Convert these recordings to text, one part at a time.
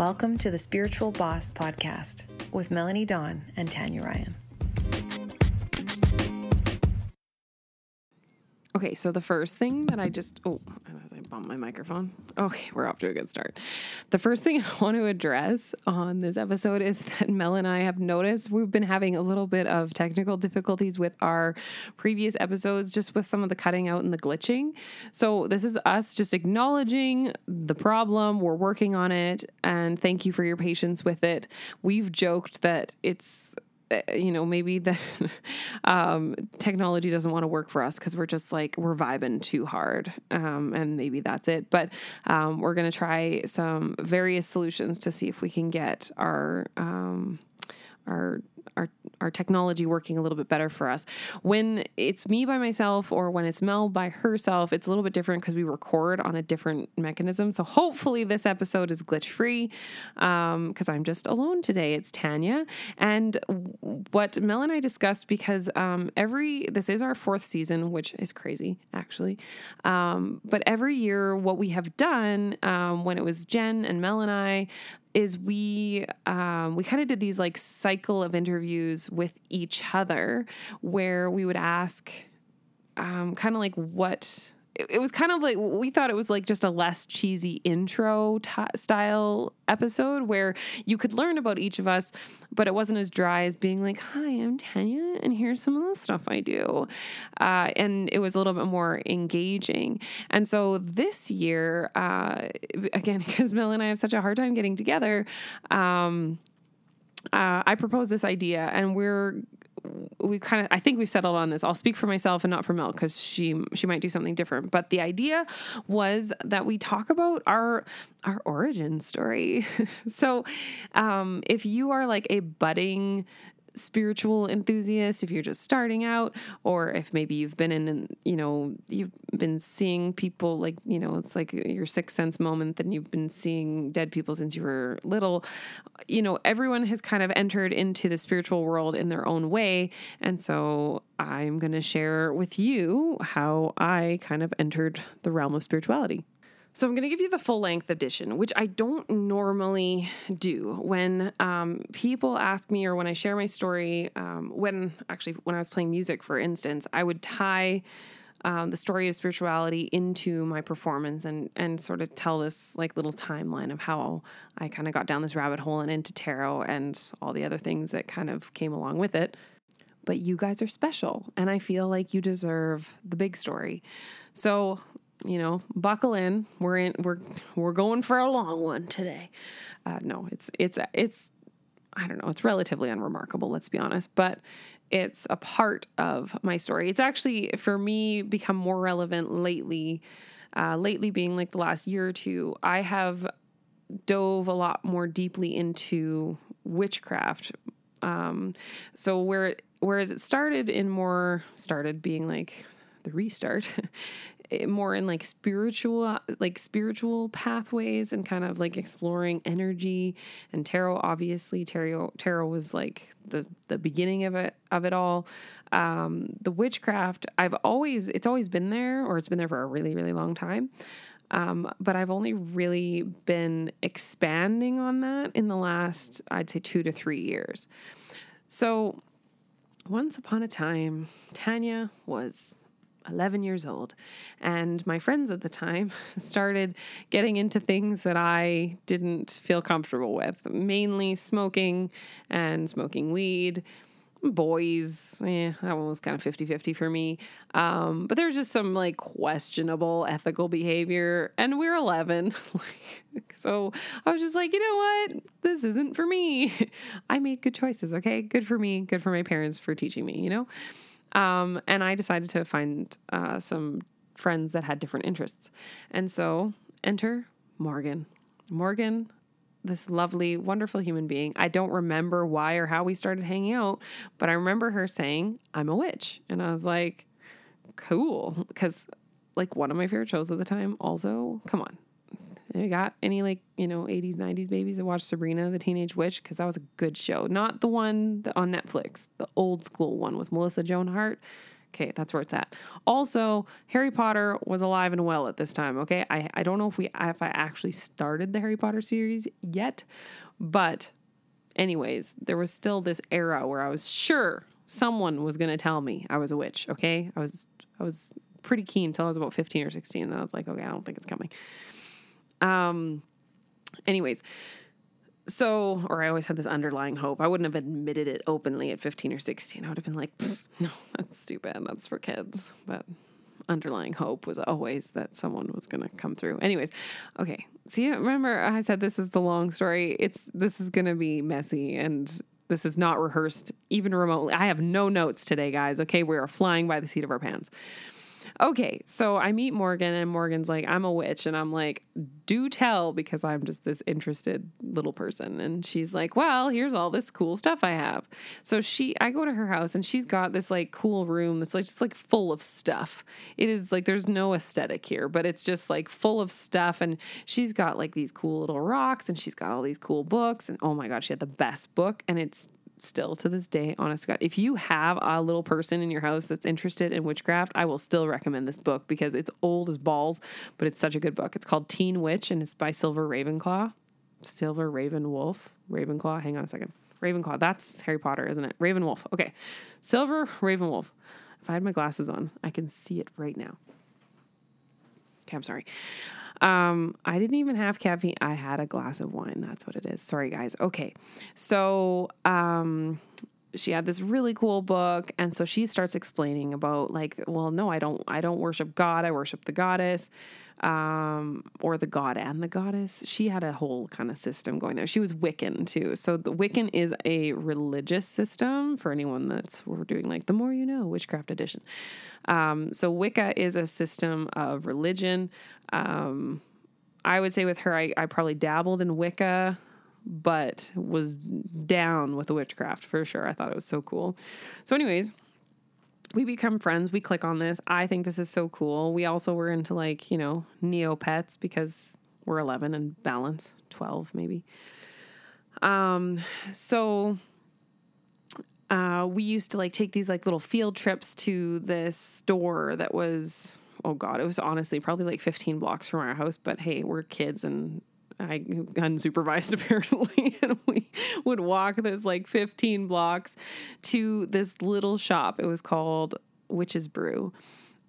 Welcome to the Spiritual Boss Podcast with Melanie Dawn and Tanya Ryan. Okay, so the first thing that I just oh, bump my microphone. Okay, we're off to a good start. The first thing I want to address on this episode is that Mel and I have noticed we've been having a little bit of technical difficulties with our previous episodes, just with some of the cutting out and the glitching. So this is us just acknowledging the problem. We're working on it, and thank you for your patience with it. We've joked that it's you know, maybe the um, technology doesn't want to work for us because we're just like we're vibing too hard, um, and maybe that's it. But um, we're gonna try some various solutions to see if we can get our um, our our our technology working a little bit better for us. When it's me by myself or when it's Mel by herself, it's a little bit different because we record on a different mechanism. So hopefully this episode is glitch free because um, I'm just alone today. It's Tanya and what Mel and I discussed because um, every this is our fourth season, which is crazy actually. Um, but every year, what we have done um, when it was Jen and Mel and I is we um, we kind of did these like cycle of interviews with each other where we would ask um, kind of like what it, was kind of like we thought it was like just a less cheesy intro t- style episode where you could learn about each of us, but it wasn't as dry as being like, "Hi, I'm Tanya, and here's some of the stuff I do," uh, and it was a little bit more engaging. And so this year, uh, again, because Mel and I have such a hard time getting together. Um, uh, I proposed this idea, and we're we kind of I think we've settled on this. I'll speak for myself and not for Mel because she she might do something different. But the idea was that we talk about our our origin story. so um, if you are like a budding spiritual enthusiast, if you're just starting out, or if maybe you've been in, you know, you've been seeing people like, you know, it's like your sixth sense moment, then you've been seeing dead people since you were little. You know, everyone has kind of entered into the spiritual world in their own way. And so I'm going to share with you how I kind of entered the realm of spirituality. So I'm going to give you the full length edition, which I don't normally do when um, people ask me or when I share my story. Um, when actually, when I was playing music, for instance, I would tie um, the story of spirituality into my performance and and sort of tell this like little timeline of how I kind of got down this rabbit hole and into tarot and all the other things that kind of came along with it. But you guys are special, and I feel like you deserve the big story. So you know, buckle in. We're in. We're we're going for a long one today. Uh, no, it's it's it's. I don't know. It's relatively unremarkable. Let's be honest, but it's a part of my story. It's actually for me become more relevant lately. Uh, lately, being like the last year or two, I have dove a lot more deeply into witchcraft. Um, so where whereas it started in more started being like the restart more in like spiritual like spiritual pathways and kind of like exploring energy and tarot. Obviously tarot tarot was like the the beginning of it of it all. Um the witchcraft i've always it's always been there or it's been there for a really really long time. Um, but I've only really been expanding on that in the last, I'd say, two to three years. So, once upon a time, Tanya was 11 years old. And my friends at the time started getting into things that I didn't feel comfortable with, mainly smoking and smoking weed. Boys, yeah, that one was kind of 50 50 for me. Um, but there was just some like questionable ethical behavior, and we we're 11. so I was just like, you know what? This isn't for me. I made good choices, okay? Good for me. Good for my parents for teaching me, you know? Um, and I decided to find uh, some friends that had different interests. And so enter Morgan. Morgan, this lovely, wonderful human being. I don't remember why or how we started hanging out, but I remember her saying, I'm a witch. And I was like, cool. Because, like, one of my favorite shows at the time, also, come on, you got any like you know 80s 90s babies that watched sabrina the teenage witch because that was a good show not the one on netflix the old school one with melissa joan hart Okay, that's where it's at. Also, Harry Potter was alive and well at this time. Okay, I I don't know if we if I actually started the Harry Potter series yet, but anyways, there was still this era where I was sure someone was to tell me I was a witch. Okay, I was I was pretty keen until I was about fifteen or sixteen. And then I was like, okay, I don't think it's coming. Um. Anyways, so or i always had this underlying hope. I wouldn't have admitted it openly at 15 or 16 i would have been like no that's stupid that's for kids. But underlying hope was always that someone was going to come through. Anyways okay. See remember i said this is the long story? It's this is going to be messy and this is not rehearsed even remotely. I have no notes today guys okay? We are flying by the seat of our pants Okay, so I meet Morgan, and Morgan's like, I'm a witch. And I'm like, do tell, because I'm just this interested little person. And she's like, Well, here's all this cool stuff I have. So she, I go to her house, and she's got this like cool room that's like just like full of stuff. It is like there's no aesthetic here, but it's just like full of stuff. And she's got like these cool little rocks, and she's got all these cool books. And oh my God, she had the best book, and it's still to this day, honest God, if you have a little person in your house that's interested in witchcraft, I will still recommend this book because it's old as balls, but it's such a good book. It's called Teen Witch and it's by Silver Ravenclaw. Silver Raven Wolf. Ravenclaw. Hang on a second. Ravenclaw. That's Harry Potter, isn't it? Raven Wolf. Okay. Silver Raven Wolf. If I had my glasses on, I can see it right now. Okay, I'm sorry. Um, I didn't even have caffeine. I had a glass of wine. That's what it is. Sorry, guys. Okay. So, um, she had this really cool book and so she starts explaining about like well no i don't i don't worship god i worship the goddess um, or the god and the goddess. She had a whole kind of system going there. She was wiccan too. So the wiccan is a religious system for anyone that's we're doing like the more you know witchcraft edition. Um, so wicca is a system of religion. Um, i would say with her I, I probably dabbled in wicca but was down with the witchcraft for sure. I thought it was so cool. So, anyways, we become friends. We click on this. I think this is so cool. We also were into like, you know, Neopets because we're 11 and balance 12 maybe. Um, so uh, we used to like take these like little field trips to this store that was oh god it was honestly probably like 15 blocks from our house but hey we're kids and I unsupervised apparently, and we would walk this like 15 blocks to this little shop. It was called Witch's Brew,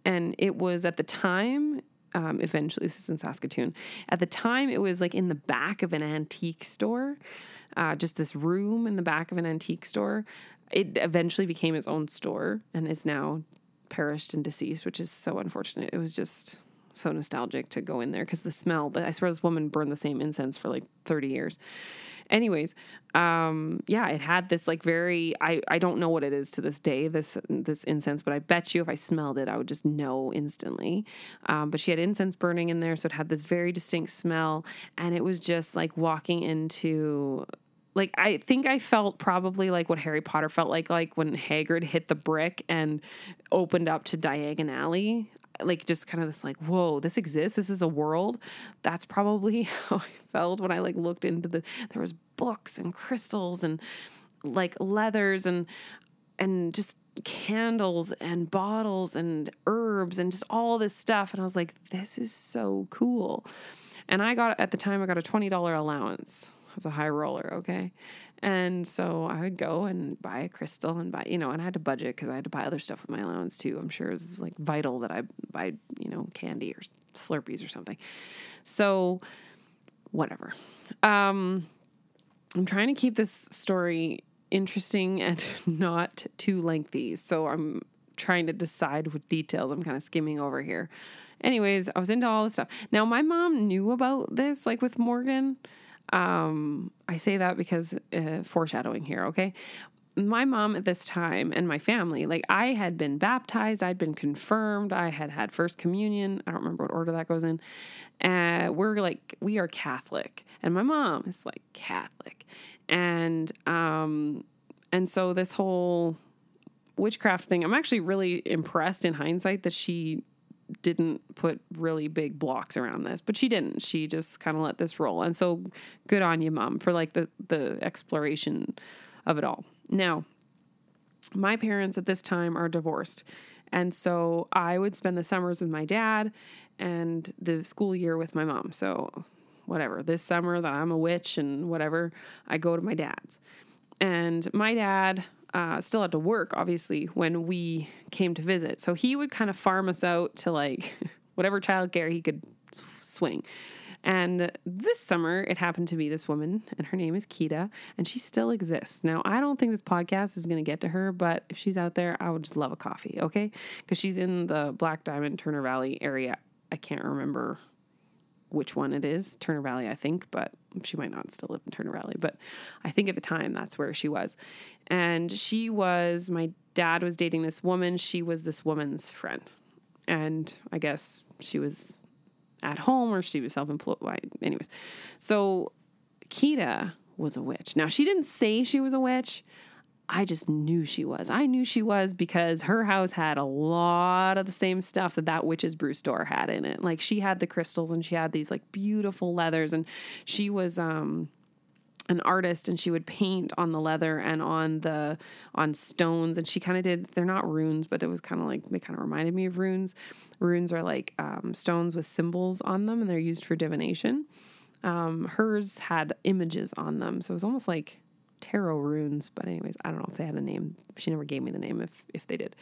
and it was at the time. Um, eventually, this is in Saskatoon. At the time, it was like in the back of an antique store, uh, just this room in the back of an antique store. It eventually became its own store and is now perished and deceased, which is so unfortunate. It was just so nostalgic to go in there because the smell. I swear this woman burned the same incense for like 30 years. Anyways, um, yeah, it had this like very I, I don't know what it is to this day, this this incense, but I bet you if I smelled it, I would just know instantly. Um, but she had incense burning in there, so it had this very distinct smell, and it was just like walking into like I think I felt probably like what Harry Potter felt like like when Hagrid hit the brick and opened up to Diagon Alley like just kind of this like whoa this exists? This is a world? That's probably how i felt when i like looked into the there was books and crystals and like leathers and and just candles and bottles and herbs and just all this stuff and i was like this is so cool. And i got at the time i got a $20 allowance. I was a high roller, okay? And so I would go and buy a crystal and buy, you know, and I had to budget because I had to buy other stuff with my allowance too. I'm sure it's like vital that I buy, you know, candy or Slurpees or something. So, whatever. Um, I'm trying to keep this story interesting and not too lengthy. So I'm trying to decide what details I'm kind of skimming over here. Anyways, I was into all this stuff. Now, my mom knew about this, like with Morgan. Um, I say that because uh, foreshadowing here, okay? My mom at this time and my family, like I had been baptized, I'd been confirmed, I had had first communion. I don't remember what order that goes in. And uh, we're like, we are Catholic, and my mom is like Catholic, and um, and so this whole witchcraft thing, I'm actually really impressed in hindsight that she didn't put really big blocks around this, but she didn't. She just kind of let this roll. And so good on you, mom, for like the the exploration of it all. Now, my parents at this time are divorced And so I would spend the summers with my dad and the school year with my mom. So, whatever, this summer that I'm a witch and whatever, I go to my dad's. And my dad uh, still had to work, obviously, when we came to visit. So he would kind of farm us out to like whatever childcare he could swing. And this summer, it happened to be this woman, and her name is Kita, and she still exists. Now, I don't think this podcast is going to get to her, but if she's out there, I would just love a coffee, okay? Because she's in the Black Diamond, Turner Valley area. I can't remember which one it is, Turner Valley, I think, but she might not still live in Turner Valley. But I think at the time that's where she was. And she was, my dad was dating this woman. She was this woman's friend. And I guess she was at home or she was self employed. Anyways, so Kita was a witch. Now, she didn't say she was a witch. I just knew she was. I knew she was because her house had a lot of the same stuff that that witch's brew store had in it. Like she had the crystals and she had these like beautiful leathers and she was um an artist and she would paint on the leather and on the on stones and she kind of did they're not runes but it was kind of like they kind of reminded me of runes runes are like um, stones with symbols on them and they're used for divination um, hers had images on them so it was almost like tarot runes but anyways i don't know if they had a name she never gave me the name if if they did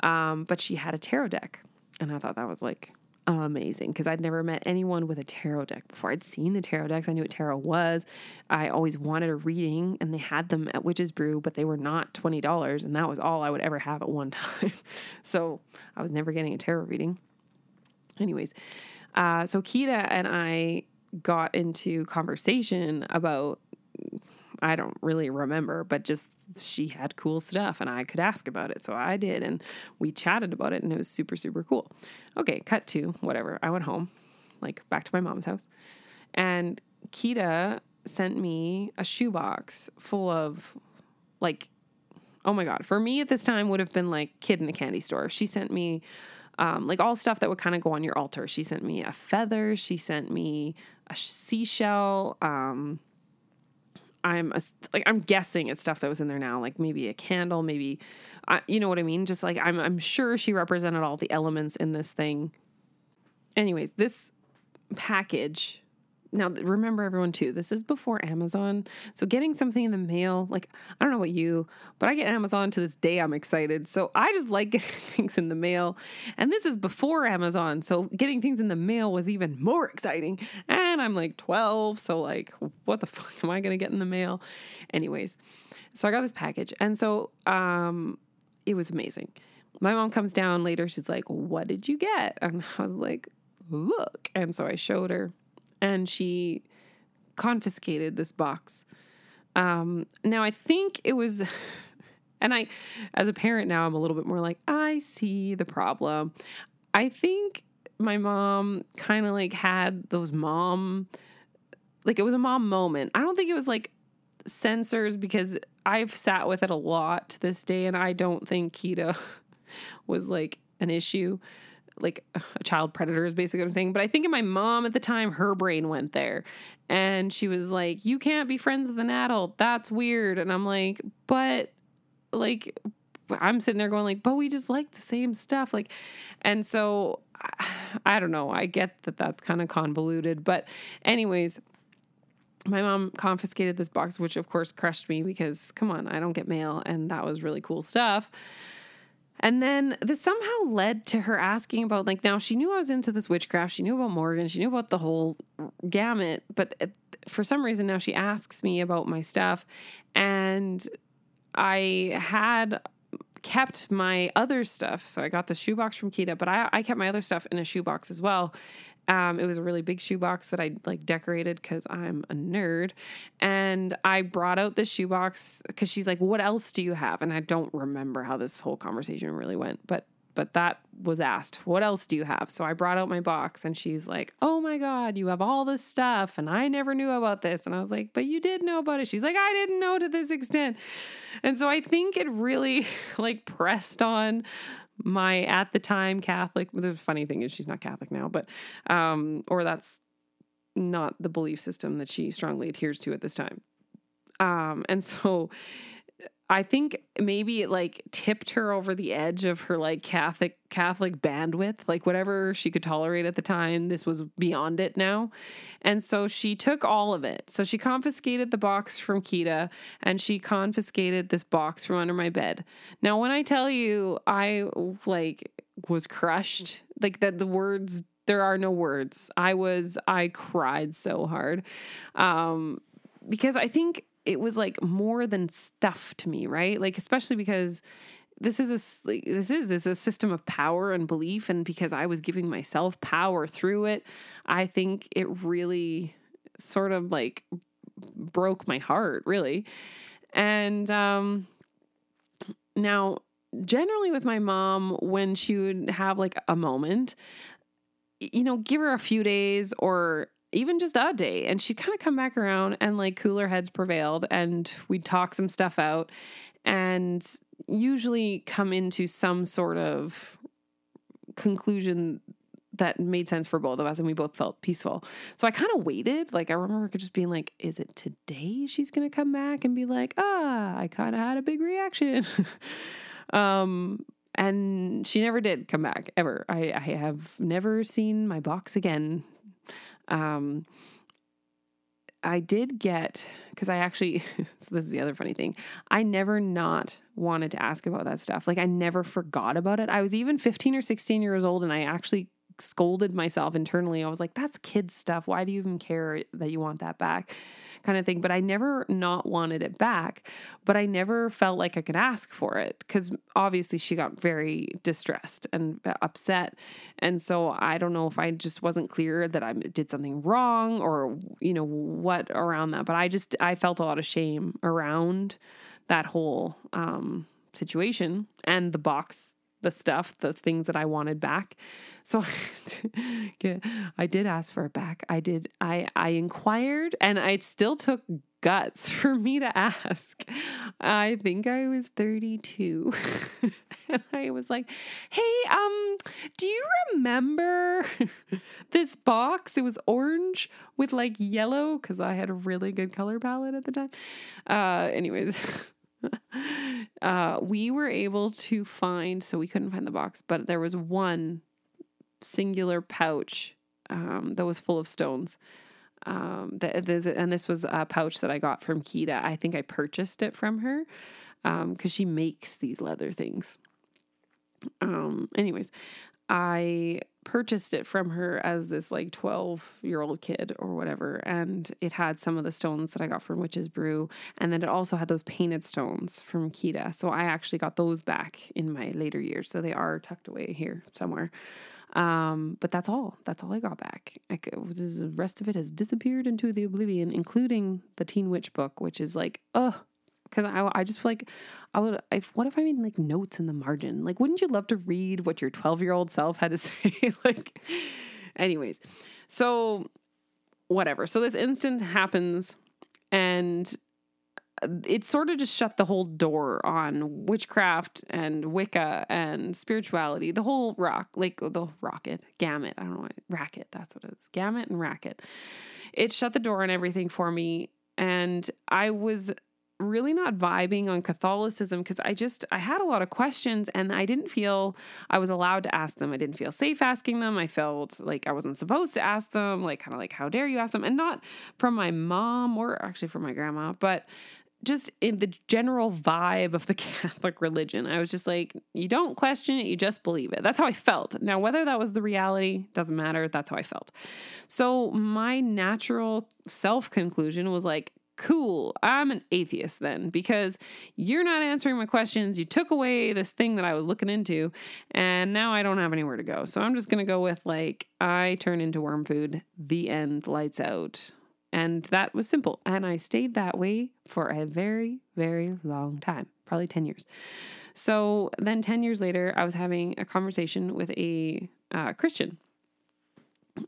um, but she had a tarot deck and i thought that was like amazing because I'd never met anyone with a tarot deck before. I'd seen the tarot decks, I knew what tarot was. I always wanted a reading, and they had them at Witch's Brew, but they were not $20, and that was all I would ever have at one time. so I was never getting a tarot reading. Anyways, uh, so Kita and I got into conversation about I don't really remember, but just she had cool stuff and I could ask about it. So I did and we chatted about it and it was super, super cool. Okay, cut to whatever. I went home, like back to my mom's house. And Kita sent me a shoebox full of like, oh my God, for me at this time would have been like kid in a candy store. She sent me um, like all stuff that would kind of go on your altar. She sent me a feather. She sent me a seashell. Um, I'm a, like I'm guessing it's stuff that was in there now, like maybe a candle, maybe, you know what I mean. Just like I'm I'm sure she represented all the elements in this thing. Anyways, this package now remember everyone too this is before amazon so getting something in the mail like i don't know what you but i get amazon to this day i'm excited. So i just like getting things in the mail and this is before amazon so getting things in the mail was even more exciting. And i'm like 12 so like what the fuck am i going to get in the mail? Anyways so i got this package and so um it was amazing. My mom comes down later she's like what did you get? And i was like look. And so i showed her and she confiscated this box. Um, now, I think it was, and I, as a parent now, I'm a little bit more like, I see the problem. I think my mom kind of like had those mom, like it was a mom moment. I don't think it was like censors because I've sat with it a lot to this day, and I don't think Kita was like an issue like a child predator is basically what I'm saying. But I think in my mom at the time, her brain went there. And she was like, You can't be friends with an adult. That's weird. And I'm like, But like, I'm sitting there going like, but we just like the same stuff. Like, and so I don't know. I get that that's kind of convoluted. But, anyways, my mom confiscated this box, which of course crushed me because, come on, I don't get mail. And that was really cool stuff. And then this somehow led to her asking about, like, now she knew I was into this witchcraft. She knew about Morgan. She knew about the whole gamut. But uh, for some reason, now she asks me about my stuff. And I had kept my other stuff. So I got the shoebox from Kita, but I, I kept my other stuff in a shoebox as well. Um, it was a really big shoebox that I like decorated because I'm a nerd. And I brought out the shoebox because she's like, What else do you have? And I don't remember how this whole conversation really went, but but that was asked, What else do you have? So I brought out my box and she's like, Oh my God, you have all this stuff. And I never knew about this. And I was like, But you did know about it. She's like, I didn't know to this extent. And so I think it really like pressed on my at the time Catholic. The funny thing is she's not Catholic now, but um, or that's not the belief system that she strongly adheres to at this time. Um, and so I think maybe it like tipped her over the edge of her like Catholic Catholic bandwidth, like whatever she could tolerate at the time. This was beyond it now. And so she took all of it. So she confiscated the box from Kita and she confiscated this box from under my bed. Now when I tell you I like was crushed, like that the words there are no words. I was I cried so hard. Um because I think it was like more than stuff to me, right? Like especially because this is a this is is a system of power and belief and because I was giving myself power through it, I think it really sort of like broke my heart, really. And um now generally with my mom when she would have like a moment you know give her a few days or even just a day. And she'd kind of come back around and like cooler heads prevailed and we'd talk some stuff out and usually come into some sort of conclusion that made sense for both of us and we both felt peaceful. So I kind of waited. Like I remember just being like, is it today she's gonna come back and be like, ah, I kind of had a big reaction. um and she never did come back ever. I, I have never seen my box again um, I did get because I actually so this is the other funny thing. I never not wanted to ask about that stuff. Like I never forgot about it. I was even 15 or 16 years old and I actually scolded myself internally. I was like, that's kids stuff. Why do you even care that you want that back? Kind of thing. But I never not wanted it back, but I never felt like I could ask for it because obviously she got very distressed and upset. And so I don't know if I just wasn't clear that I did something wrong or, you know, what around that. But I just, I felt a lot of shame around that whole um, situation and the box the stuff, the things that I wanted back. So I did ask for it back. I did I I inquired and it still took guts for me to ask. I think I was 32. and I was like, "Hey, um, do you remember this box? It was orange with like yellow cuz I had a really good color palette at the time." Uh anyways, uh, we were able to find, so we couldn't find the box, but there was one singular pouch um, that was full of stones. Um, the, the, the, and this was a pouch that I got from Kita. I think I purchased it from her because um, she makes these leather things. Um, anyways, I purchased it from her as this like 12 year old kid or whatever. And it had some of the stones that I got from Witch's Brew. And then it also had those painted stones from Kita. So I actually got those back in my later years. So they are tucked away here somewhere. Um, but that's all. That's all I got back. I could, the rest of it has disappeared into the oblivion, including the Teen Witch book, which is like, oh, because I, I just feel like I would if what if I made like notes in the margin? Like, wouldn't you love to read what your 12 year old self had to say? like, anyways, so whatever. So this instant happens, and uh, it sort of just shut the whole door on witchcraft and Wicca and spirituality, the whole rock, like the rocket, gamut. I don't know, what, racket, that's what it is. Gamut and racket. It shut the door on everything for me. And I was really not vibing on Catholicism because I just I had a lot of questions and I didn't feel I was allowed to ask them. I didn't feel safe asking them. I felt like I wasn't supposed to ask them, like kind of like how dare you ask them? And not from my mom or actually from my grandma, but just in the general vibe of the Catholic religion. I was just like, you don't question it, you just believe it. That's how I felt. Now, whether that was the reality doesn't matter. That's how I felt. So, my natural self conclusion was like, cool, I'm an atheist then because you're not answering my questions. You took away this thing that I was looking into, and now I don't have anywhere to go. So I'm just going to go with like, I turn into worm food, the end, lights out. And that was simple. And I stayed that way for a very, very long time, probably 10 years. So then 10 years later, I was having a conversation with a uh, Christian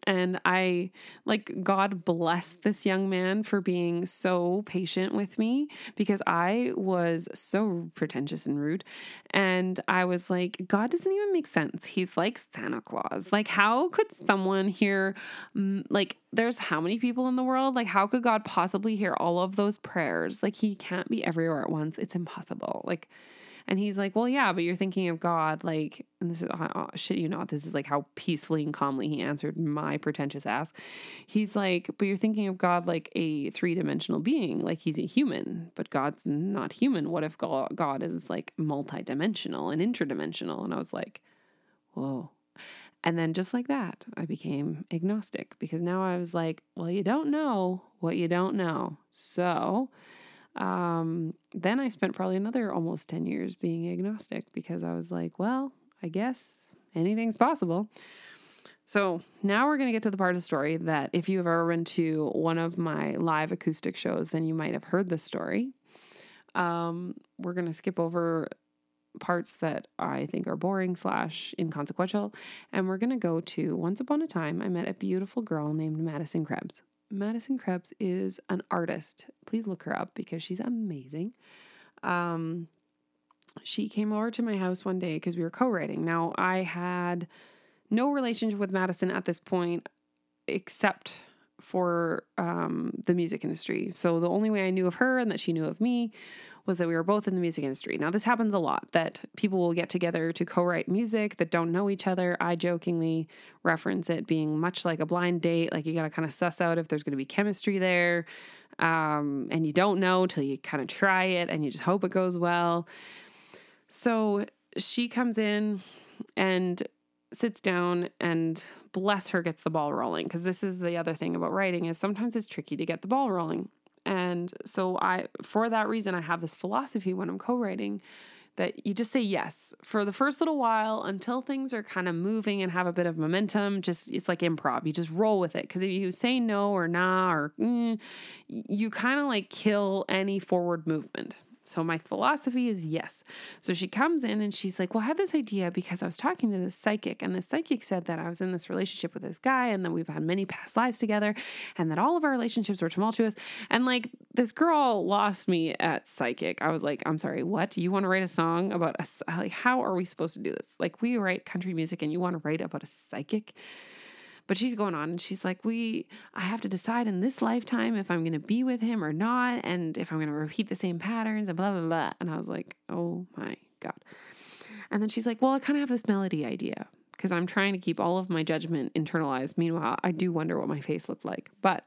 and I like God bless this young man for being so patient with me because I was so pretentious and rude. And I was like, God doesn't even make sense. He's like Santa Claus. Like, how could someone hear, mm, like, there's how many people in the world? Like, how could God possibly hear all of those prayers? Like, he can't be everywhere at once. It's impossible. Like, and he's like, Well, yeah, but you're thinking of God. Like, and this is, oh, shit, you not, this is like how peacefully and calmly he answered my pretentious ass. He's like, But you're thinking of God like a three dimensional being, like he's a human, but God's not human. What if God is like multidimensional and interdimensional? And I was like, Whoa. And then just like that, I became agnostic because now I was like, Well, you don't know what you don't know. So, um, then I spent probably another almost 10 years being agnostic because I was like, well, I guess anything's possible. So now we're going to get to the part of the story that if you've ever been to one of my live acoustic shows, then you might have heard this story. Um, we're going to skip over parts that I think are boring slash inconsequential, and we're going to go to once upon a time I met a beautiful girl named Madison Krebs. Madison Krebs is an artist. Please look her up because she's amazing. Um, she came over to my house one day because we were co-writing. Now I had no relationship with Madison at this point, except for um, the music industry. So the only way I knew of her and that she knew of me was that we were both in the music industry. Now, this happens a lot that people will get together to co write music that don't know each other. I jokingly reference it being much like a blind date. Like, you got to kind of suss out if there's going to be chemistry there. Um, and you don't know till you kind of try it and you just hope it goes well. So she comes in and sits down and bless her gets the ball rolling because this is the other thing about writing is sometimes it's tricky to get the ball rolling and so I for that reason I have this philosophy when I'm co-writing that you just say yes for the first little while until things are kind of moving and have a bit of momentum. Just it's like improv. You just roll with it because if you say no or nah or mm, you kind of like kill any forward movement. So my philosophy is yes. So she comes in and she's like, Well, I had this idea because I was talking to this psychic, and the psychic said that I was in this relationship with this guy, and that we've had many past lives together, and that all of our relationships were tumultuous. And like this girl lost me at psychic. I was like, I'm sorry, what? You want to write a song about a like how are we supposed to do this? Like we write country music and you want to write about a psychic? But she's going on and she's like, We, I have to decide in this lifetime if I'm going to be with him or not, and if I'm going to repeat the same patterns and blah, blah, blah. And I was like, Oh my God. And then she's like, Well, I kind of have this melody idea because I'm trying to keep all of my judgment internalized. Meanwhile, I do wonder what my face looked like. But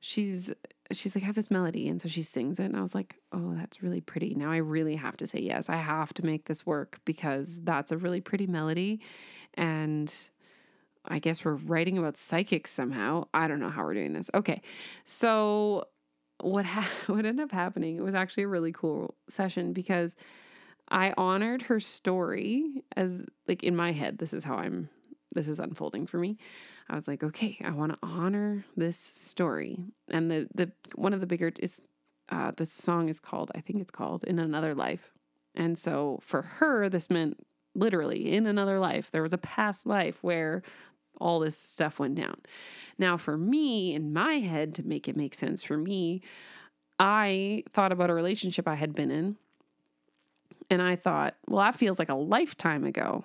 she's she's like, I have this melody. And so she sings it. And I was like, oh, that's really pretty. Now I really have to say yes. I have to make this work because that's a really pretty melody. And I guess we're writing about psychics somehow. I don't know how we're doing this. Okay. So what ha- what ended up happening, it was actually a really cool session because I honored her story as like in my head this is how I'm this is unfolding for me. I was like, okay, I want to honor this story. And the the one of the bigger is uh the song is called I think it's called In Another Life. And so for her this meant literally in another life there was a past life where all this stuff went down. Now, for me, in my head, to make it make sense for me, I thought about a relationship I had been in. And I thought, well, that feels like a lifetime ago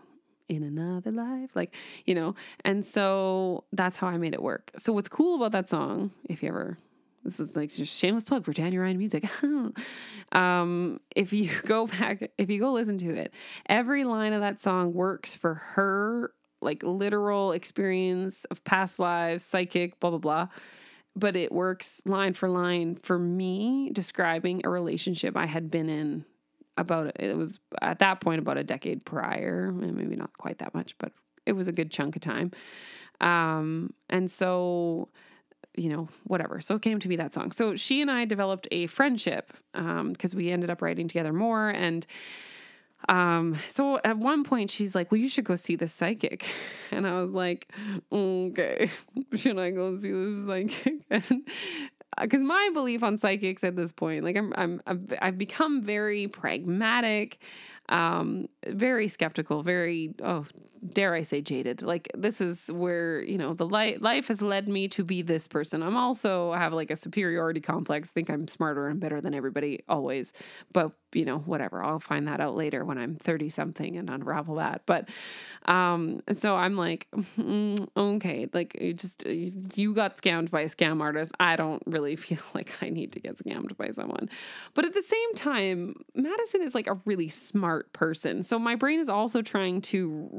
in another life. Like, you know, and so that's how I made it work. So, what's cool about that song, if you ever this is like just shameless plug for Tanya Ryan music. um, if you go back, if you go listen to it, every line of that song works for her like literal experience of past lives, psychic, blah, blah, blah. But it works line for line for me describing a relationship I had been in about it was at that point about a decade prior, and maybe not quite that much, but it was a good chunk of time. Um, and so, you know, whatever. So it came to be that song. So she and I developed a friendship um, because um, we ended up writing together more and um, so at one point she's like, Well, you should go see the psychic. And I was like, Okay, should I go see the psychic? Because my belief on psychics at this point, like I'm, I'm, I've, I've become very pragmatic. um, very skeptical, very oh, dare I say jaded. Like this is where you know the life life has led me to be this person. I'm also have like a superiority complex. Think I'm smarter and better than everybody always, but you know whatever. I'll find that out later when I'm 30 something and unravel that. But um, so I'm like, mm, okay, like you just you got scammed by a scam artist. I don't really feel like I need to get scammed by someone, but at the same time, Madison is like a really smart person. So my brain is also trying to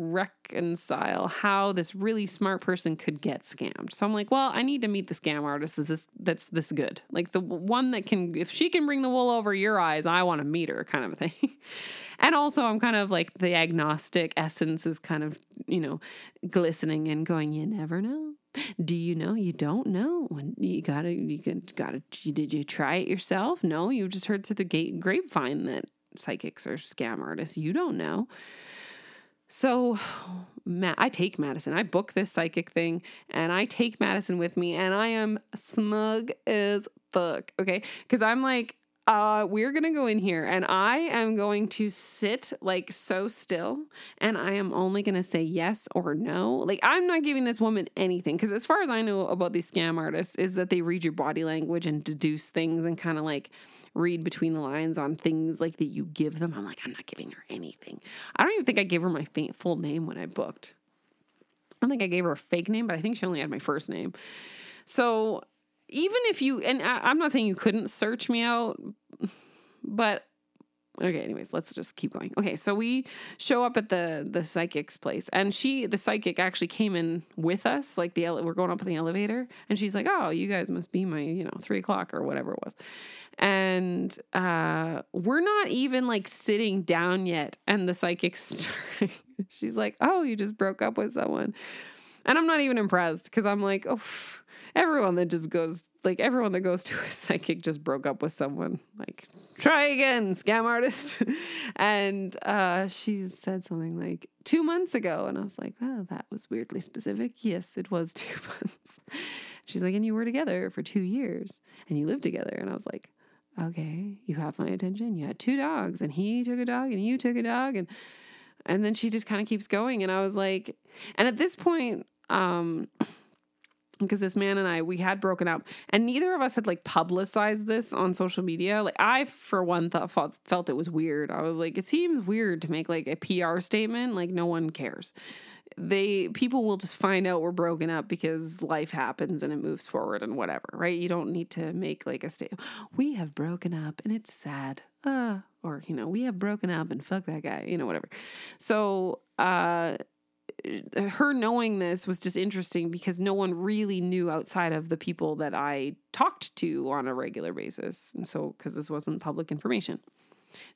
reconcile how this really smart person could get scammed. So I'm like, well, I need to meet the scam artist that's this that's this good. Like the one that can if she can bring the wool over your eyes, I want to meet her kind of a thing. and also I'm kind of like the agnostic essence is kind of, you know, glistening and going, you never know. Do you know? You don't know. You gotta, you gotta, did you try it yourself? No, you just heard through the gate grapevine that psychics are scam artists. You don't know. So, I take Madison. I book this psychic thing and I take Madison with me and I am smug as fuck. Okay. Cause I'm like, uh, we're gonna go in here and I am going to sit like so still and I am only gonna say yes or no. Like I'm not giving this woman anything because as far as I know about these scam artists is that they read your body language and deduce things and kind of like read between the lines on things like that you give them. I'm like, I'm not giving her anything. I don't even think I gave her my full name when I booked. I don't think I gave her a fake name, but I think she only had my first name. So even if you, and I, I'm not saying you couldn't search me out, but Okay, anyways, let's just keep going. Okay, so we show up at the the psychic's place, and she, the psychic, actually came in with us. Like the ele- we're going up in the elevator, and she's like, "Oh, you guys must be my, you know, three o'clock or whatever it was." And uh, we're not even like sitting down yet, and the psychic's starting. she's like, "Oh, you just broke up with someone," and I'm not even impressed because I'm like, "Oh." everyone that just goes like everyone that goes to a psychic just broke up with someone. Like try again scam artist. And uh she said something like two months ago. And i was like oh that was weirdly specific. Yes it was two months. She's like and you were together for two years and you lived together. And i was like okay you have my attention. You had two dogs and he took a dog and you took a dog and and then she just kind of keeps going and i was like and at this point um because this man and I we had broken up and neither of us had like publicized this on social media. Like I for one thought felt it was weird. I was like it seems weird to make like a PR statement like no one cares. They people will just find out we're broken up because life happens and it moves forward and whatever, right? You don't need to make like a statement. We have broken up and it's sad. Uh or you know, we have broken up and fuck that guy, you know, whatever. So, uh her knowing this was just interesting because no one really knew outside of the people that I talked to on a regular basis. And so, because this wasn't public information.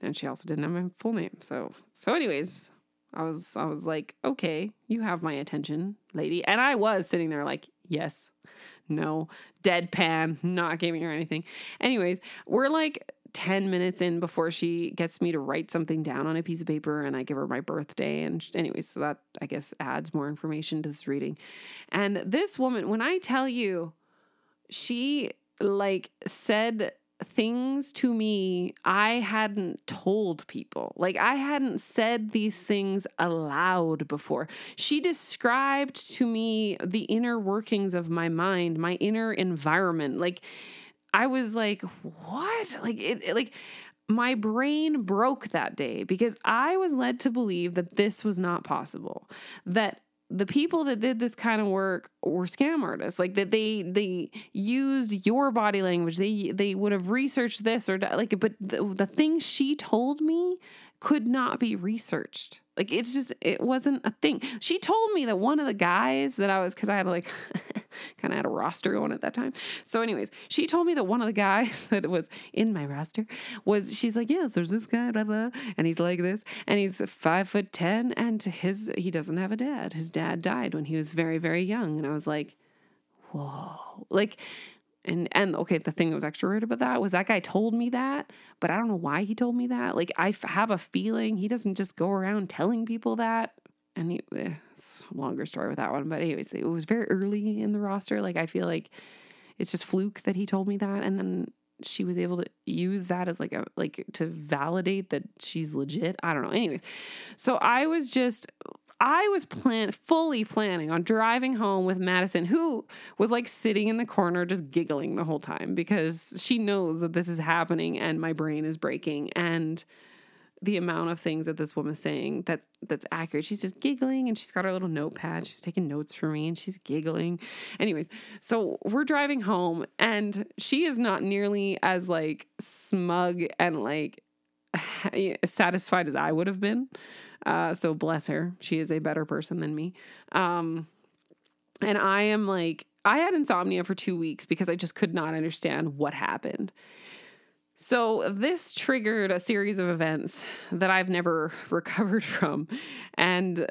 And she also didn't have my full name. So, so anyways, I was, I was like, okay, you have my attention, lady. And I was sitting there like, yes, no, deadpan, not giving her anything. Anyways, we're like 10 minutes in before she gets me to write something down on a piece of paper and I give her my birthday. And, anyways, so that I guess adds more information to this reading. And this woman, when I tell you, she like said things to me I hadn't told people. Like I hadn't said these things aloud before. She described to me the inner workings of my mind, my inner environment. Like I was like, what? Like it, it, like my brain broke that day because I was led to believe that this was not possible. That the people that did this kind of work were scam artists like that they they used your body language they they would have researched this or like but the, the things she told me could not be researched like it's just it wasn't a thing she told me that one of the guys that i was because i had like kind of had a roster going at that time. So, anyways, she told me that one of the guys that was in my roster was she's like, yes, there's this guy, blah blah, and he's like this, and he's five foot ten, and his he doesn't have a dad. His dad died when he was very very young, and I was like, whoa, like. And and okay, the thing that was extra weird about that was that guy told me that, but I don't know why he told me that. Like I have a feeling he doesn't just go around telling people that and he, eh, longer story with that one. But anyways, it was very early in the roster. Like I feel like it's just fluke that he told me that, and then she was able to use that as like a like to validate that she's legit. I don't know. Anyways, so I was just I was plan fully planning on driving home with Madison, who was like sitting in the corner just giggling the whole time because she knows that this is happening and my brain is breaking and the amount of things that this woman's saying that that's accurate. She's just giggling and she's got her little notepad. She's taking notes for me and she's giggling. Anyways, so we're driving home and she is not nearly as like smug and like satisfied as I would have been. Uh, so bless her. She is a better person than me. Um, and I am like, I had insomnia for two weeks because I just could not understand what happened. So, this triggered a series of events that I've never recovered from. And,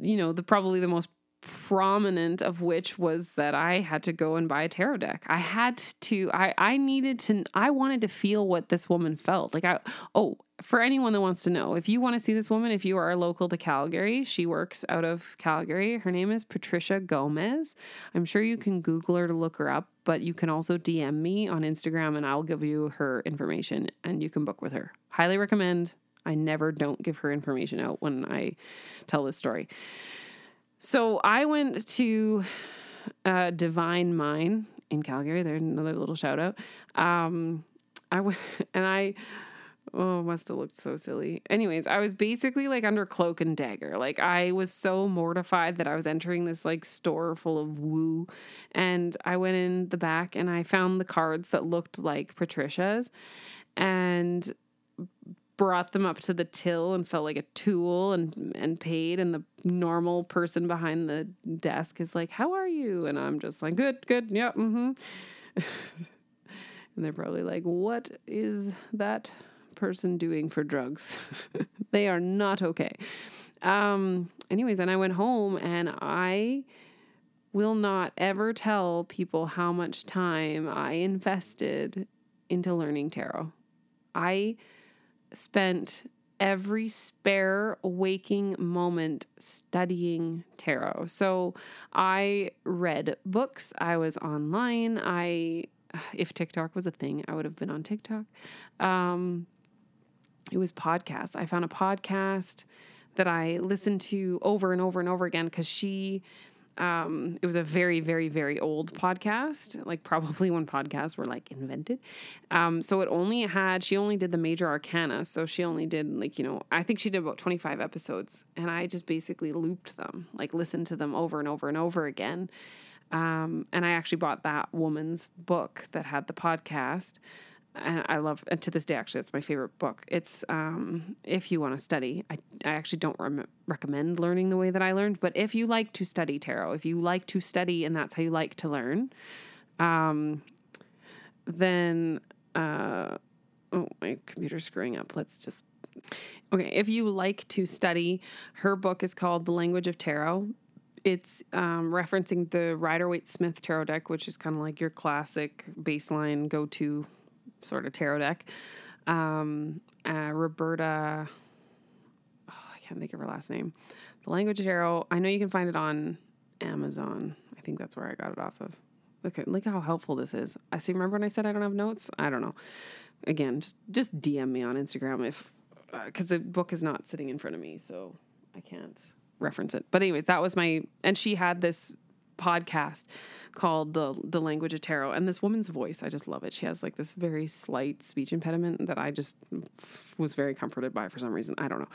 you know, the probably the most prominent of which was that I had to go and buy a tarot deck. I had to I I needed to I wanted to feel what this woman felt. Like I oh, for anyone that wants to know, if you want to see this woman, if you are local to Calgary, she works out of Calgary. Her name is Patricia Gomez. I'm sure you can Google her to look her up, but you can also DM me on Instagram and I'll give you her information and you can book with her. Highly recommend. I never don't give her information out when I tell this story. So I went to uh, Divine Mine in Calgary. There's another little shout out. Um, I went and I oh must have looked so silly. Anyways, I was basically like under cloak and dagger. Like I was so mortified that I was entering this like store full of woo, and I went in the back and I found the cards that looked like Patricia's, and brought them up to the till and felt like a tool and and paid. And the normal person behind the desk is like how are you? And i'm just like good good. Yeah mm-hmm. And they're probably like what is that person doing for drugs? They are not okay. Um anyways and i went home and i will not ever tell people how much time i invested into learning tarot. I spent every spare waking moment studying tarot. So I read books, I was online, I if TikTok was a thing, I would have been on TikTok. Um, it was podcasts. I found a podcast that I listened to over and over and over again because she um, it was a very, very, very old podcast, like probably when podcasts were like invented. Um, so it only had, she only did the major arcana. So she only did like, you know, I think she did about 25 episodes. And I just basically looped them, like listened to them over and over and over again. Um, and I actually bought that woman's book that had the podcast and I love, and to this day, actually, it's my favorite book. It's um, if you want to study. I, I actually don't rem- recommend learning the way that I learned, but if you like to study tarot, if you like to study and that's how you like to learn, um, then uh, oh, my computer's screwing up. Let's just okay. If you like to study, her book is called The Language of Tarot. It's um, referencing the Rider Waite Smith tarot deck, which is kind of like your classic baseline go to sort of tarot deck. Um, uh, Roberta, oh, I can't think of her last name. The Language Tarot. I know you can find it on Amazon. I think that's where I got it off of. Look at look how helpful this is. I see. Remember when I said I don't have notes? I don't know. Again, just just DM me on Instagram if because uh, the book is not sitting in front of me, so I can't reference it. But anyways, that was my and she had this podcast called the the language of tarot. And this woman's voice i just love it. She has like this very slight speech impediment that i just was very comforted by for some reason. I don't know.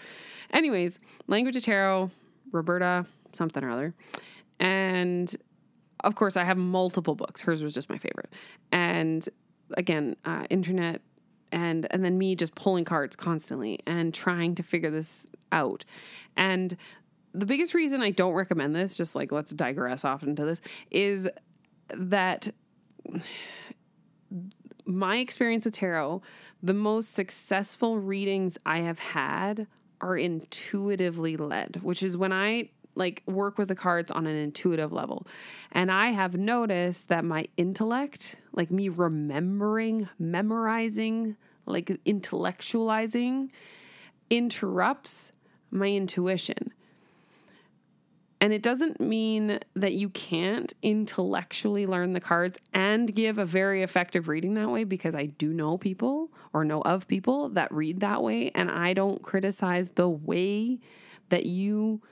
Anyways language of tarot roberta something or other. And of course i have multiple books. Hers was just my favorite. And again uh, internet and and then me just pulling cards constantly and trying to figure this out. And the biggest reason I don't recommend this, just like let's digress off into this, is that my experience with tarot, the most successful readings I have had are intuitively led, which is when I like work with the cards on an intuitive level. And I have noticed that my intellect, like me remembering, memorizing, like intellectualizing, interrupts my intuition And it doesn't mean that you can't intellectually learn the cards and give a very effective reading that way because I do know people or know of people that read that way. And I don't criticize the way that you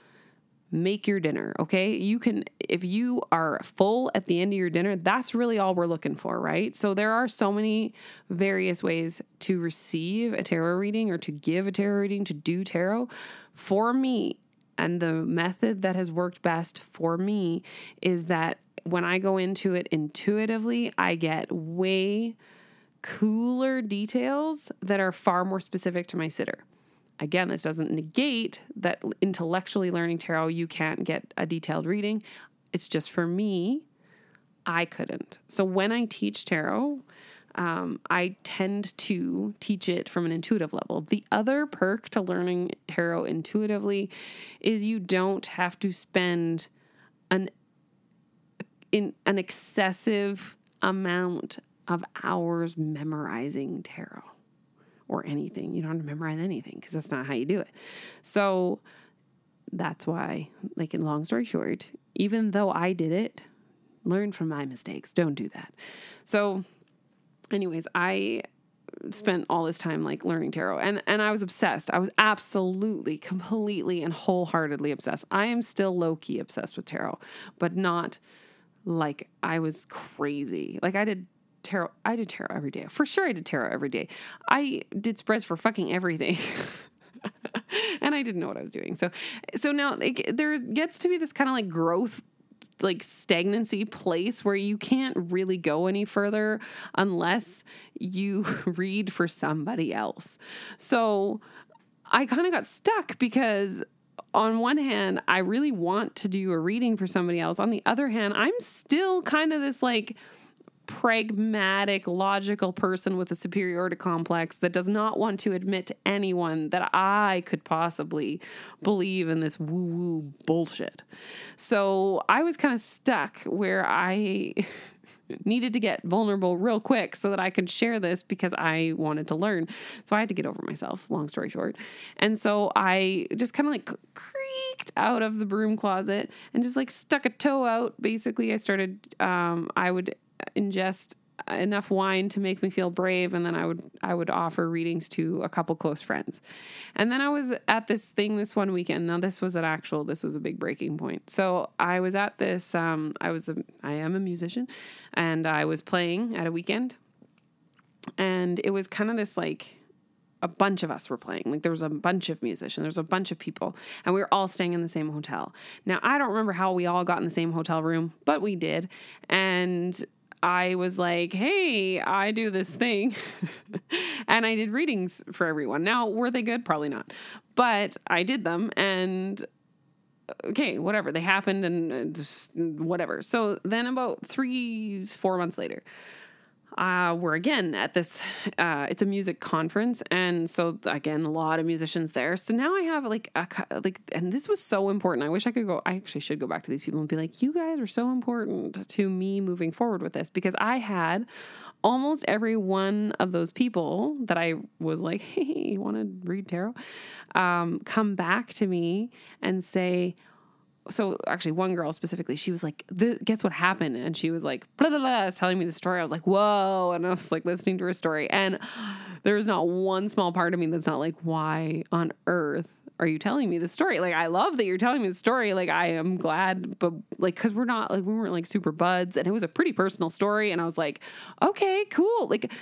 make your dinner, okay? You can, if you are full at the end of your dinner, that's really all we're looking for, right? So there are so many various ways to receive a tarot reading or to give a tarot reading, to do tarot. For me, and the method that has worked best for me is that when I go into it intuitively, I get way cooler details that are far more specific to my sitter. Again, this doesn't negate that intellectually learning tarot, you can't get a detailed reading. It's just for me, I couldn't. So when I teach tarot, um, I tend to teach it from an intuitive level. The other perk to learning tarot intuitively is you don't have to spend an in an excessive amount of hours memorizing tarot or anything. You don't have to memorize anything because that's not how you do it. So that's why, like, in long story short, even though I did it, learn from my mistakes. Don't do that. So, anyways, I spent all this time like learning tarot and and I was obsessed. I was absolutely completely and wholeheartedly obsessed. I am still low key obsessed with tarot, but not like I was crazy. Like I did tarot. I did tarot every day. For sure, I did tarot every day. I did spreads for fucking everything. and I didn't know what I was doing. So, so now like, there gets to be this kind of like growth like stagnancy place where you can't really go any further unless you read for somebody else. So I kind of got stuck because on one hand, I really want to do a reading for somebody else. On the other hand, I'm still kind of this like pragmatic, logical person with a superiority complex that does not want to admit to anyone that I could possibly believe in this woo woo bullshit. So I was kind of stuck where I. needed to get vulnerable real quick so that I could share this because I wanted to learn. So I had to get over myself, long story short. And so I just kind of like creaked out of the broom closet and just like stuck a toe out. Basically, I started, um, I would ingest enough wine to make me feel brave and then I would I would offer readings to a couple close friends. And then I was at this thing this one weekend. Now this was an actual this was a big breaking point. So I was at this um I was a I am a musician and I was playing at a weekend. And it was kind of this like a bunch of us were playing. Like there was a bunch of musicians, there was a bunch of people, and we were all staying in the same hotel. Now I don't remember how we all got in the same hotel room, but we did. And I was like, hey, I do this thing. and I did readings for everyone. Now, were they good? Probably not. But I did them and okay, whatever. They happened and uh, just whatever. So then about three, four months later, uh, we're again at this uh, it's a music conference. And so again a lot of musicians there. So now i have like a like and this was so important. I wish i could go i actually should go back to these people and be like you guys are so important to me moving forward with this. Because i had almost every one of those people that i was like hey you want to read tarot? Um, come back to me and say so actually one girl specifically she was like guess what happened? And she was like blah, blah, blah, telling me the story. I was like whoa and i was like listening to her story. And there was not one small part of me that's not like why on earth are you telling me the story? Like i love that you're telling me the story. Like i am glad but like because we're not like we weren't like super buds. And it was a pretty personal story. And i was like okay cool. Like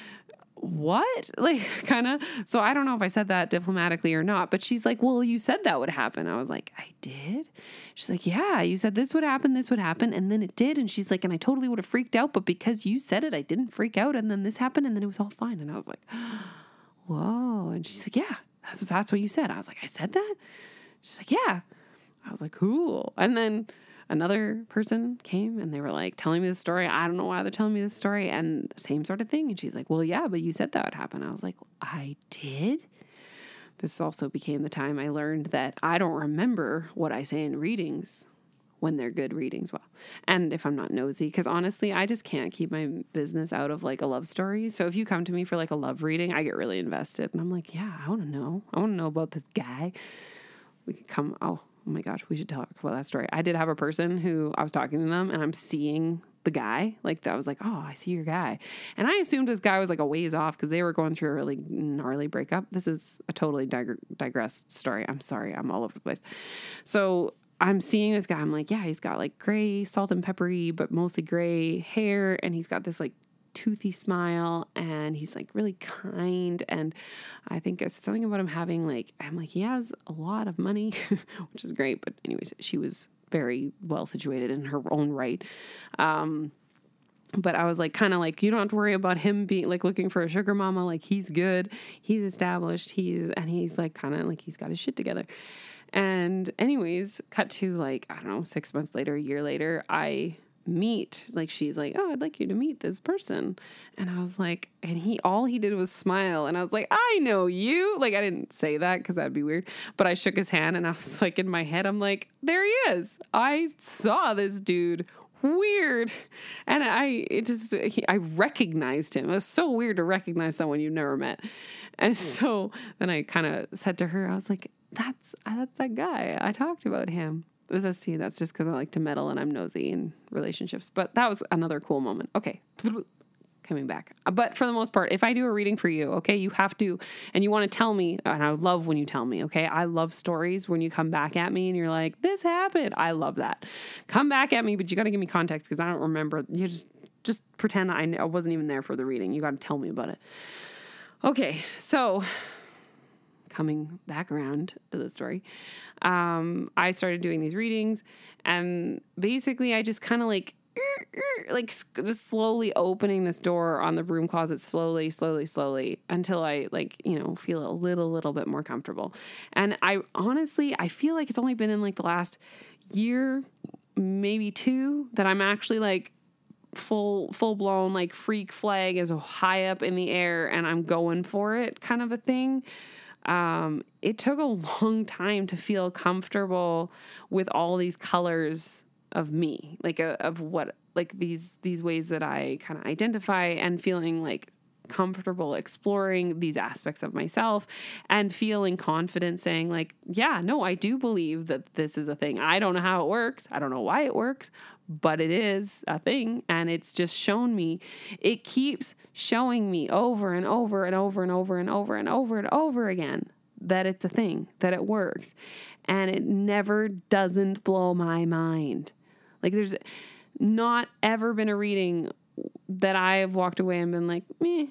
what? Like, kind of. So I don't know if I said that diplomatically or not, but she's like, well, you said that would happen. I was like, I did? She's like, yeah, you said this would happen, this would happen. And then it did. And she's like, and I totally would have freaked out, but because you said it, I didn't freak out. And then this happened and then it was all fine. And I was like, whoa. And she's like, yeah, that's, that's what you said. I was like, I said that? She's like, yeah. I was like, cool. And then another person came and they were like telling me the story. I don't know why they're telling me this story and same sort of thing. And she's like, Well, yeah, but you said that would happen. I was like, I did. This also became the time I learned that I don't remember what I say in readings when they're good readings. Well, and if I'm not nosy, because honestly, I just can't keep my business out of like a love story. So if you come to me for like a love reading, I get really invested and I'm like, yeah, I want to know. I want to know about this guy. We could come, oh, Oh my gosh, we should talk about that story. I did have a person who I was talking to them and I'm seeing the guy. Like that was like, oh, I see your guy. And I assumed this guy was like a ways off because they were going through a really gnarly breakup. This is a totally dig- digressed story. I'm sorry, I'm all over the place. So I'm seeing this guy. I'm like, yeah, he's got like gray, salt and peppery, but mostly gray hair, and he's got this like toothy smile and he's like really kind and i think it's something about him having like i'm like he has a lot of money which is great but anyways she was very well situated in her own right um but I was like, kind of like, you don't have to worry about him being like looking for a sugar mama. Like, he's good, he's established, he's, and he's like, kind of like, he's got his shit together. And, anyways, cut to like, I don't know, six months later, a year later, I meet like she's like oh i'd like you to meet this person. And i was like and he all he did was smile. And i was like i know you. Like i didn't say that because that'd be weird. But i shook his hand and i was like in my head i'm like there he is. I saw this dude. Weird. And i it just he, i recognized him. It was so weird to recognize someone you've never met. And hmm. so then i kind of said to her i was like that's that's that guy. I talked about him let's see that's just because i like to meddle and i'm nosy in relationships but that was another cool moment. Okay. Coming back. But for the most part if i do a reading for you okay you have to and you want to tell me and i love when you tell me okay? I love stories when you come back at me and you're like this happened. I love that. Come back at me but you got to give me context because i don't remember. You just just pretend I, I wasn't even there for the reading. You got to tell me about it. Okay so coming back around to the story, um, I started doing these readings, and basically, I just kind of like like just slowly opening this door on the broom closet slowly slowly slowly until i like you know feel a little little bit more comfortable. And i honestly i feel like it's only been in like the last year maybe two that i'm actually like full full blown like freak flag is high up in the air and i'm going for it kind of a thing um, it took a long time to feel comfortable with all these colors of me, like a, uh, of what, like these these ways that I kind of identify, and feeling like comfortable exploring these aspects of myself and feeling confident saying like yeah no i do believe that this is a thing. I don't know how it works. I don't know why it works but it is a thing. And it's just shown me it keeps showing me over and over and over and over and over and over and over again that it's a thing that it works. And it never doesn't blow my mind. Like there's not ever been a reading that I have walked away and been like, meh,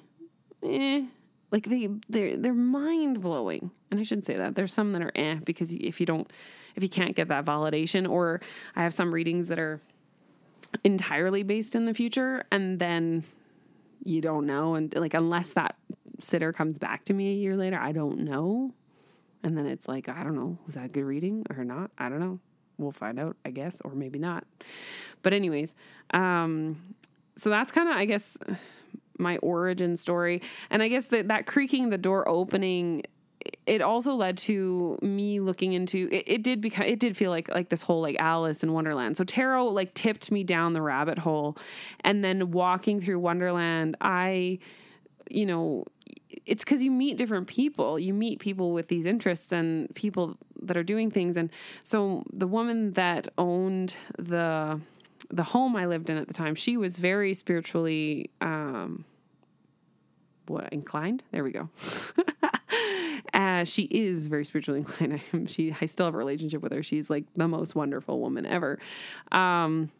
eh. Like they they're they're mind blowing. And I shouldn't say that. There's some that are eh because if you don't if you can't get that validation, or I have some readings that are entirely based in the future and then you don't know and like unless that sitter comes back to me a year later, I don't know. And then it's like, I don't know, was that a good reading or not? I don't know. We'll find out, I guess, or maybe not. But anyways, um so that's kind of I guess my origin story. And I guess that that creaking the door opening it also led to me looking into it, it did become it did feel like like this whole like Alice in Wonderland. So tarot like tipped me down the rabbit hole and then walking through Wonderland I you know it's cuz you meet different people. You meet people with these interests and people that are doing things and so the woman that owned the the home I lived in at the time, she was very spiritually um, what inclined. There we go. uh, she is very spiritually inclined. I, she, I still have a relationship with her. She's like the most wonderful woman ever. Um,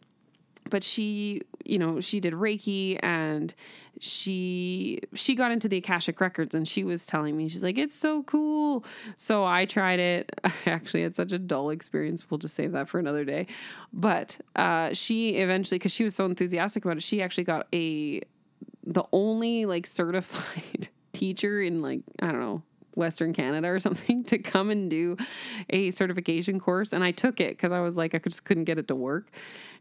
but she, you know, she did Reiki and she she got into the Akashic records and she was telling me she's like it's so cool. So I tried it. I actually had such a dull experience. We'll just save that for another day. But uh, she eventually, because she was so enthusiastic about it, she actually got a the only like certified teacher in like I don't know Western Canada or something to come and do a certification course. And I took it because I was like, I just couldn't get it to work.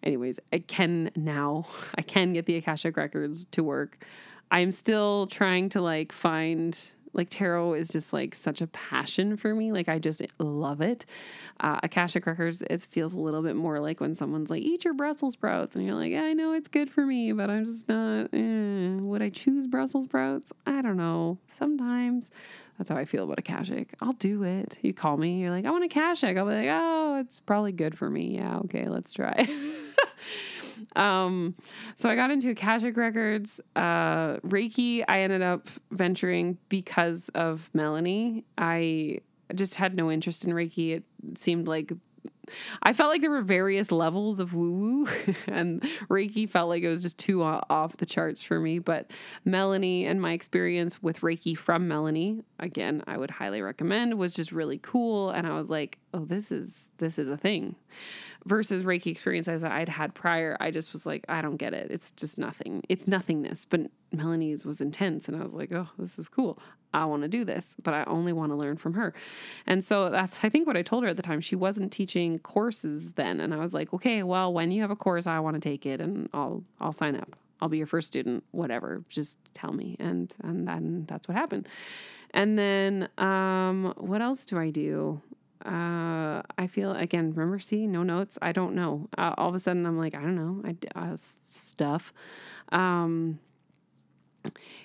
Anyways, I can now, I can get the Akashic Records to work. I'm still trying to like find Like tarot is just like such a passion for me. Like I just love it. Uh, Akashic Records, it feels a little bit more like when someone's like, eat your Brussels sprouts. And you're like, yeah, I know it's good for me, but I'm just not, eh. would I choose Brussels sprouts? I don't know. Sometimes that's how I feel about Akashic. I'll do it. You call me, you're like, I want Akashic. I'll be like, oh, it's probably good for me. Yeah, okay, let's try. um, so I got into Akashic Records. Uh, Reiki, I ended up venturing because of Melanie. I just had no interest in Reiki. It seemed like I felt like there were various levels of woo woo, and Reiki felt like it was just too off the charts for me. But Melanie and my experience with Reiki from Melanie, again, I would highly recommend, was just really cool. And I was like, oh, this is this is a thing versus Reiki experiences I'd had prior, I just was like, I don't get it. It's just nothing. It's nothingness. But Melanie's was intense. And I was like, oh, this is cool. I want to do this, but I only want to learn from her. And so that's, I think, what I told her at the time. She wasn't teaching courses then. And I was like, okay, well, when you have a course, I want to take it and I'll, I'll sign up. I'll be your first student, whatever. Just tell me. And, and then that's what happened. And then, um, what else do I do? Uh, I feel again. Remember, see, no notes. I don't know. Uh, all of a sudden, I'm like, I don't know. I uh, stuff. Um,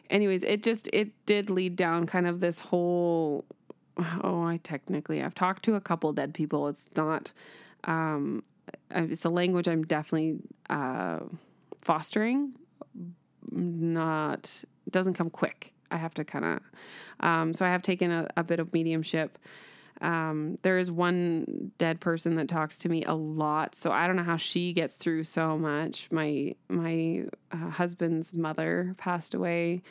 anyways, it just it did lead down kind of this whole. Oh, I technically I've talked to a couple dead people. It's not. Um, it's a language I'm definitely uh, fostering. Not doesn't come quick. I have to kind of. Um, so I have taken a, a bit of mediumship um, there is one dead person that talks to me a lot, so I don't know how she gets through so much. My my uh, husband's mother passed away,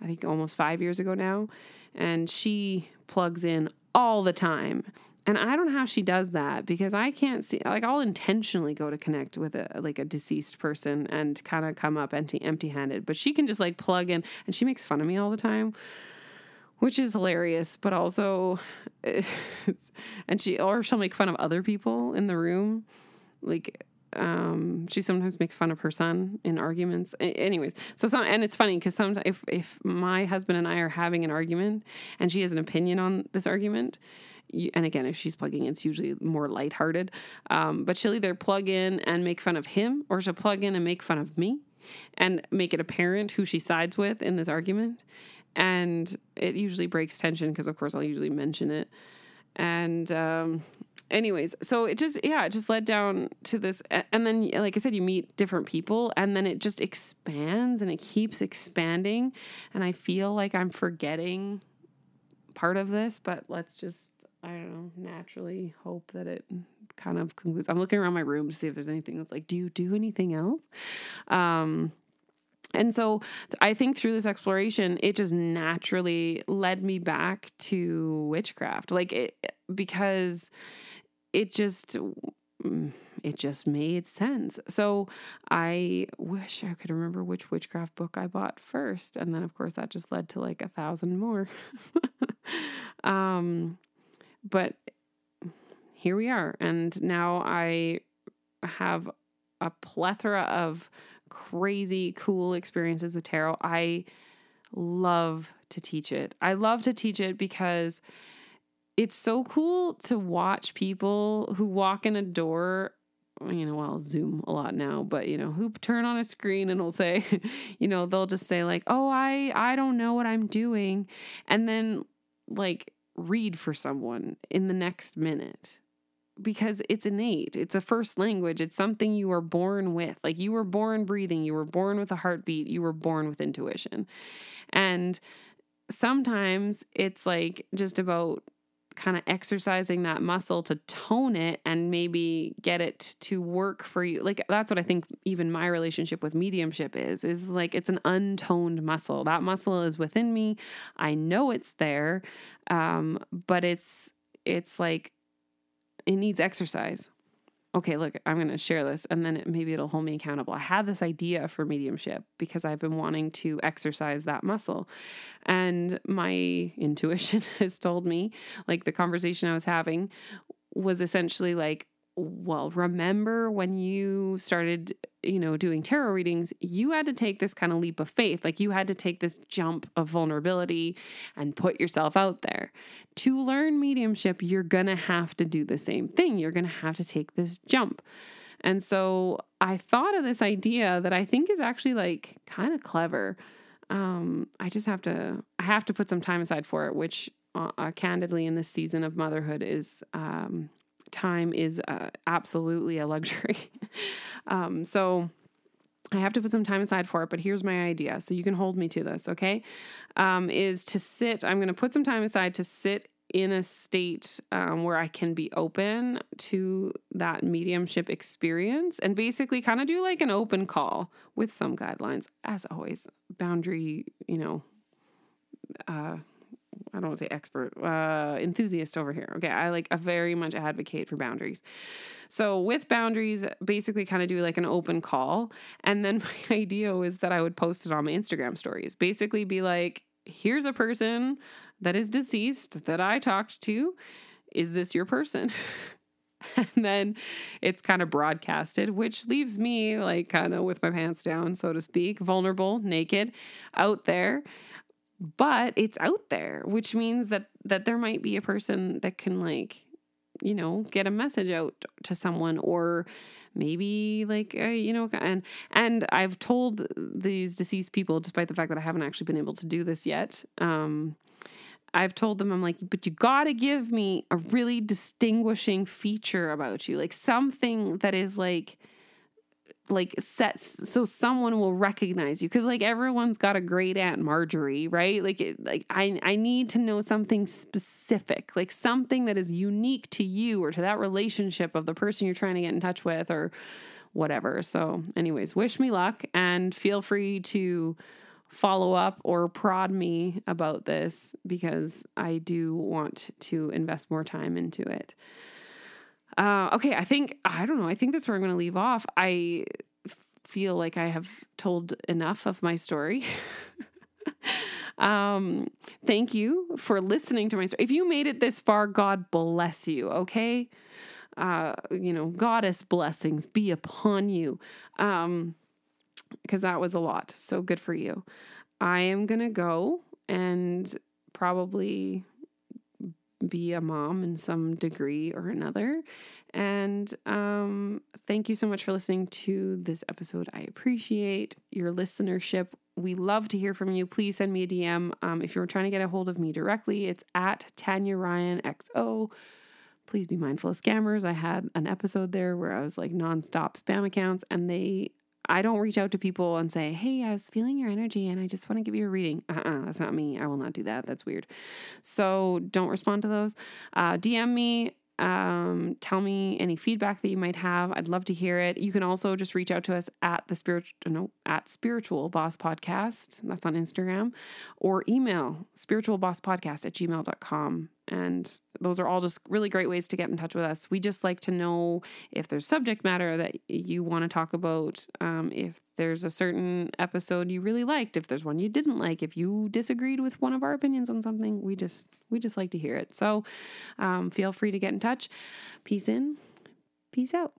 I think almost five years ago now, and she plugs in all the time. And I don't know how she does that because I can't see like I'll intentionally go to connect with a like a deceased person and kind of come up empty empty handed, but she can just like plug in and she makes fun of me all the time which is hilarious, but also, and she or she'll make fun of other people in the room, like um, she sometimes makes fun of her son in arguments. A- anyways, so some and it's funny because sometimes if if my husband and I are having an argument and she has an opinion on this argument. You, and again, if she's plugging in, it's usually more lighthearted. Um, but she'll either plug in and make fun of him, or she'll plug in and make fun of me, and make it apparent who she sides with in this argument and it usually breaks tension because of course I'll usually mention it. And um anyways, so it just yeah, it just led down to this and then like I said you meet different people and then it just expands and it keeps expanding and I feel like I'm forgetting part of this, but let's just I don't know, naturally hope that it kind of concludes. I'm looking around my room to see if there's anything that's like, do you do anything else? Um and so I think through this exploration, it just naturally led me back to witchcraft. Like it, because it just, mm, it just made sense. So I wish I could remember which witchcraft book I bought first. And then, of course, that just led to like a thousand more. um, but here we are. And now I have a plethora of crazy cool experiences with tarot. I love to teach it. I love to teach it because it's so cool to watch people who walk in a door you know, I'll zoom a lot now, but you know, who turn on a screen and will say, you know, they'll just say like, "Oh, I I don't know what I'm doing." And then like read for someone in the next minute because it's innate. It's a first language. It's something you are born with. Like you were born breathing, you were born with a heartbeat, you were born with intuition. And sometimes it's like just about kind of exercising that muscle to tone it and maybe get it to work for you. Like that's what I think even my relationship with mediumship is is like it's an untoned muscle. That muscle is within me. I know it's there. Um but it's it's like it needs exercise. Okay, look, I'm going to share this and then it, maybe it'll hold me accountable. I had this idea for mediumship because I've been wanting to exercise that muscle. And my intuition has told me, like the conversation I was having was essentially like, well, remember when you started you know, doing tarot readings, you had to take this kind of leap of faith. Like you had to take this jump of vulnerability and put yourself out there. To learn mediumship, you're going to have to do the same thing. You're going to have to take this jump. And so I thought of this idea that I think is actually like kind of clever. Um, I just have to, I have to put some time aside for it, which uh, uh, candidly in this season of motherhood is, um, time is uh, absolutely a luxury. um, so I have to put some time aside for it, but here's my idea. So you can hold me to this, okay? Um, is to sit, I'm going to put some time aside to sit in a state um, where I can be open to that mediumship experience and basically kind of do like an open call with some guidelines. As always, boundary, you know, uh, I don't want to say expert, uh, enthusiast over here. Okay. I like, I very much advocate for boundaries. So, with boundaries, basically kind of do like an open call. And then my idea was that I would post it on my Instagram stories. Basically, be like, here's a person that is deceased that I talked to. Is this your person? and then it's kind of broadcasted, which leaves me like kind of with my pants down, so to speak, vulnerable, naked, out there but it's out there which means that that there might be a person that can like you know get a message out to someone or maybe like uh, you know and and I've told these deceased people despite the fact that I haven't actually been able to do this yet um I've told them I'm like but you got to give me a really distinguishing feature about you like something that is like like sets so someone will recognize you because like everyone's got a great aunt marjorie right? Like it, like i i need to know something specific like something that is unique to you or to that relationship of the person you're trying to get in touch with or whatever. So anyways wish me luck and feel free to follow up or prod me about this because i do want to invest more time into it uh, okay, I think I don't know. I think that's where I'm going to leave off. I feel like I have told enough of my story. um, thank you for listening to my story. If you made it this far, God bless you. Okay, uh, you know, goddess blessings be upon you. Um, because that was a lot. So good for you. I am gonna go and probably be a mom in some degree or another. And um, thank you so much for listening to this episode. I appreciate your listenership. We love to hear from you. Please send me a DM. Um, if you're trying to get a hold of me directly, it's at Tanya Ryan XO. Please be mindful of scammers. I had an episode there where I was like nonstop spam accounts, and they I don't reach out to people and say, Hey, I was feeling your energy and I just want to give you a reading. Uh uh-uh, uh that's not me. I will not do that. That's weird. So don't respond to those. Uh, DM me um, tell me any feedback that you might have. I'd love to hear it. You can also just reach out to us at the spiritual no at spiritual boss podcast. That's on Instagram or email spiritual boss podcast at gmail.com. And those are all just really great ways to get in touch with us. We just like to know if there's subject matter that you want to talk about, um, if there's a certain episode you really liked, if there's one you didn't like, if you disagreed with one of our opinions on something, we just we just like to hear it. So um, feel free to get in touch. Peace in, peace out.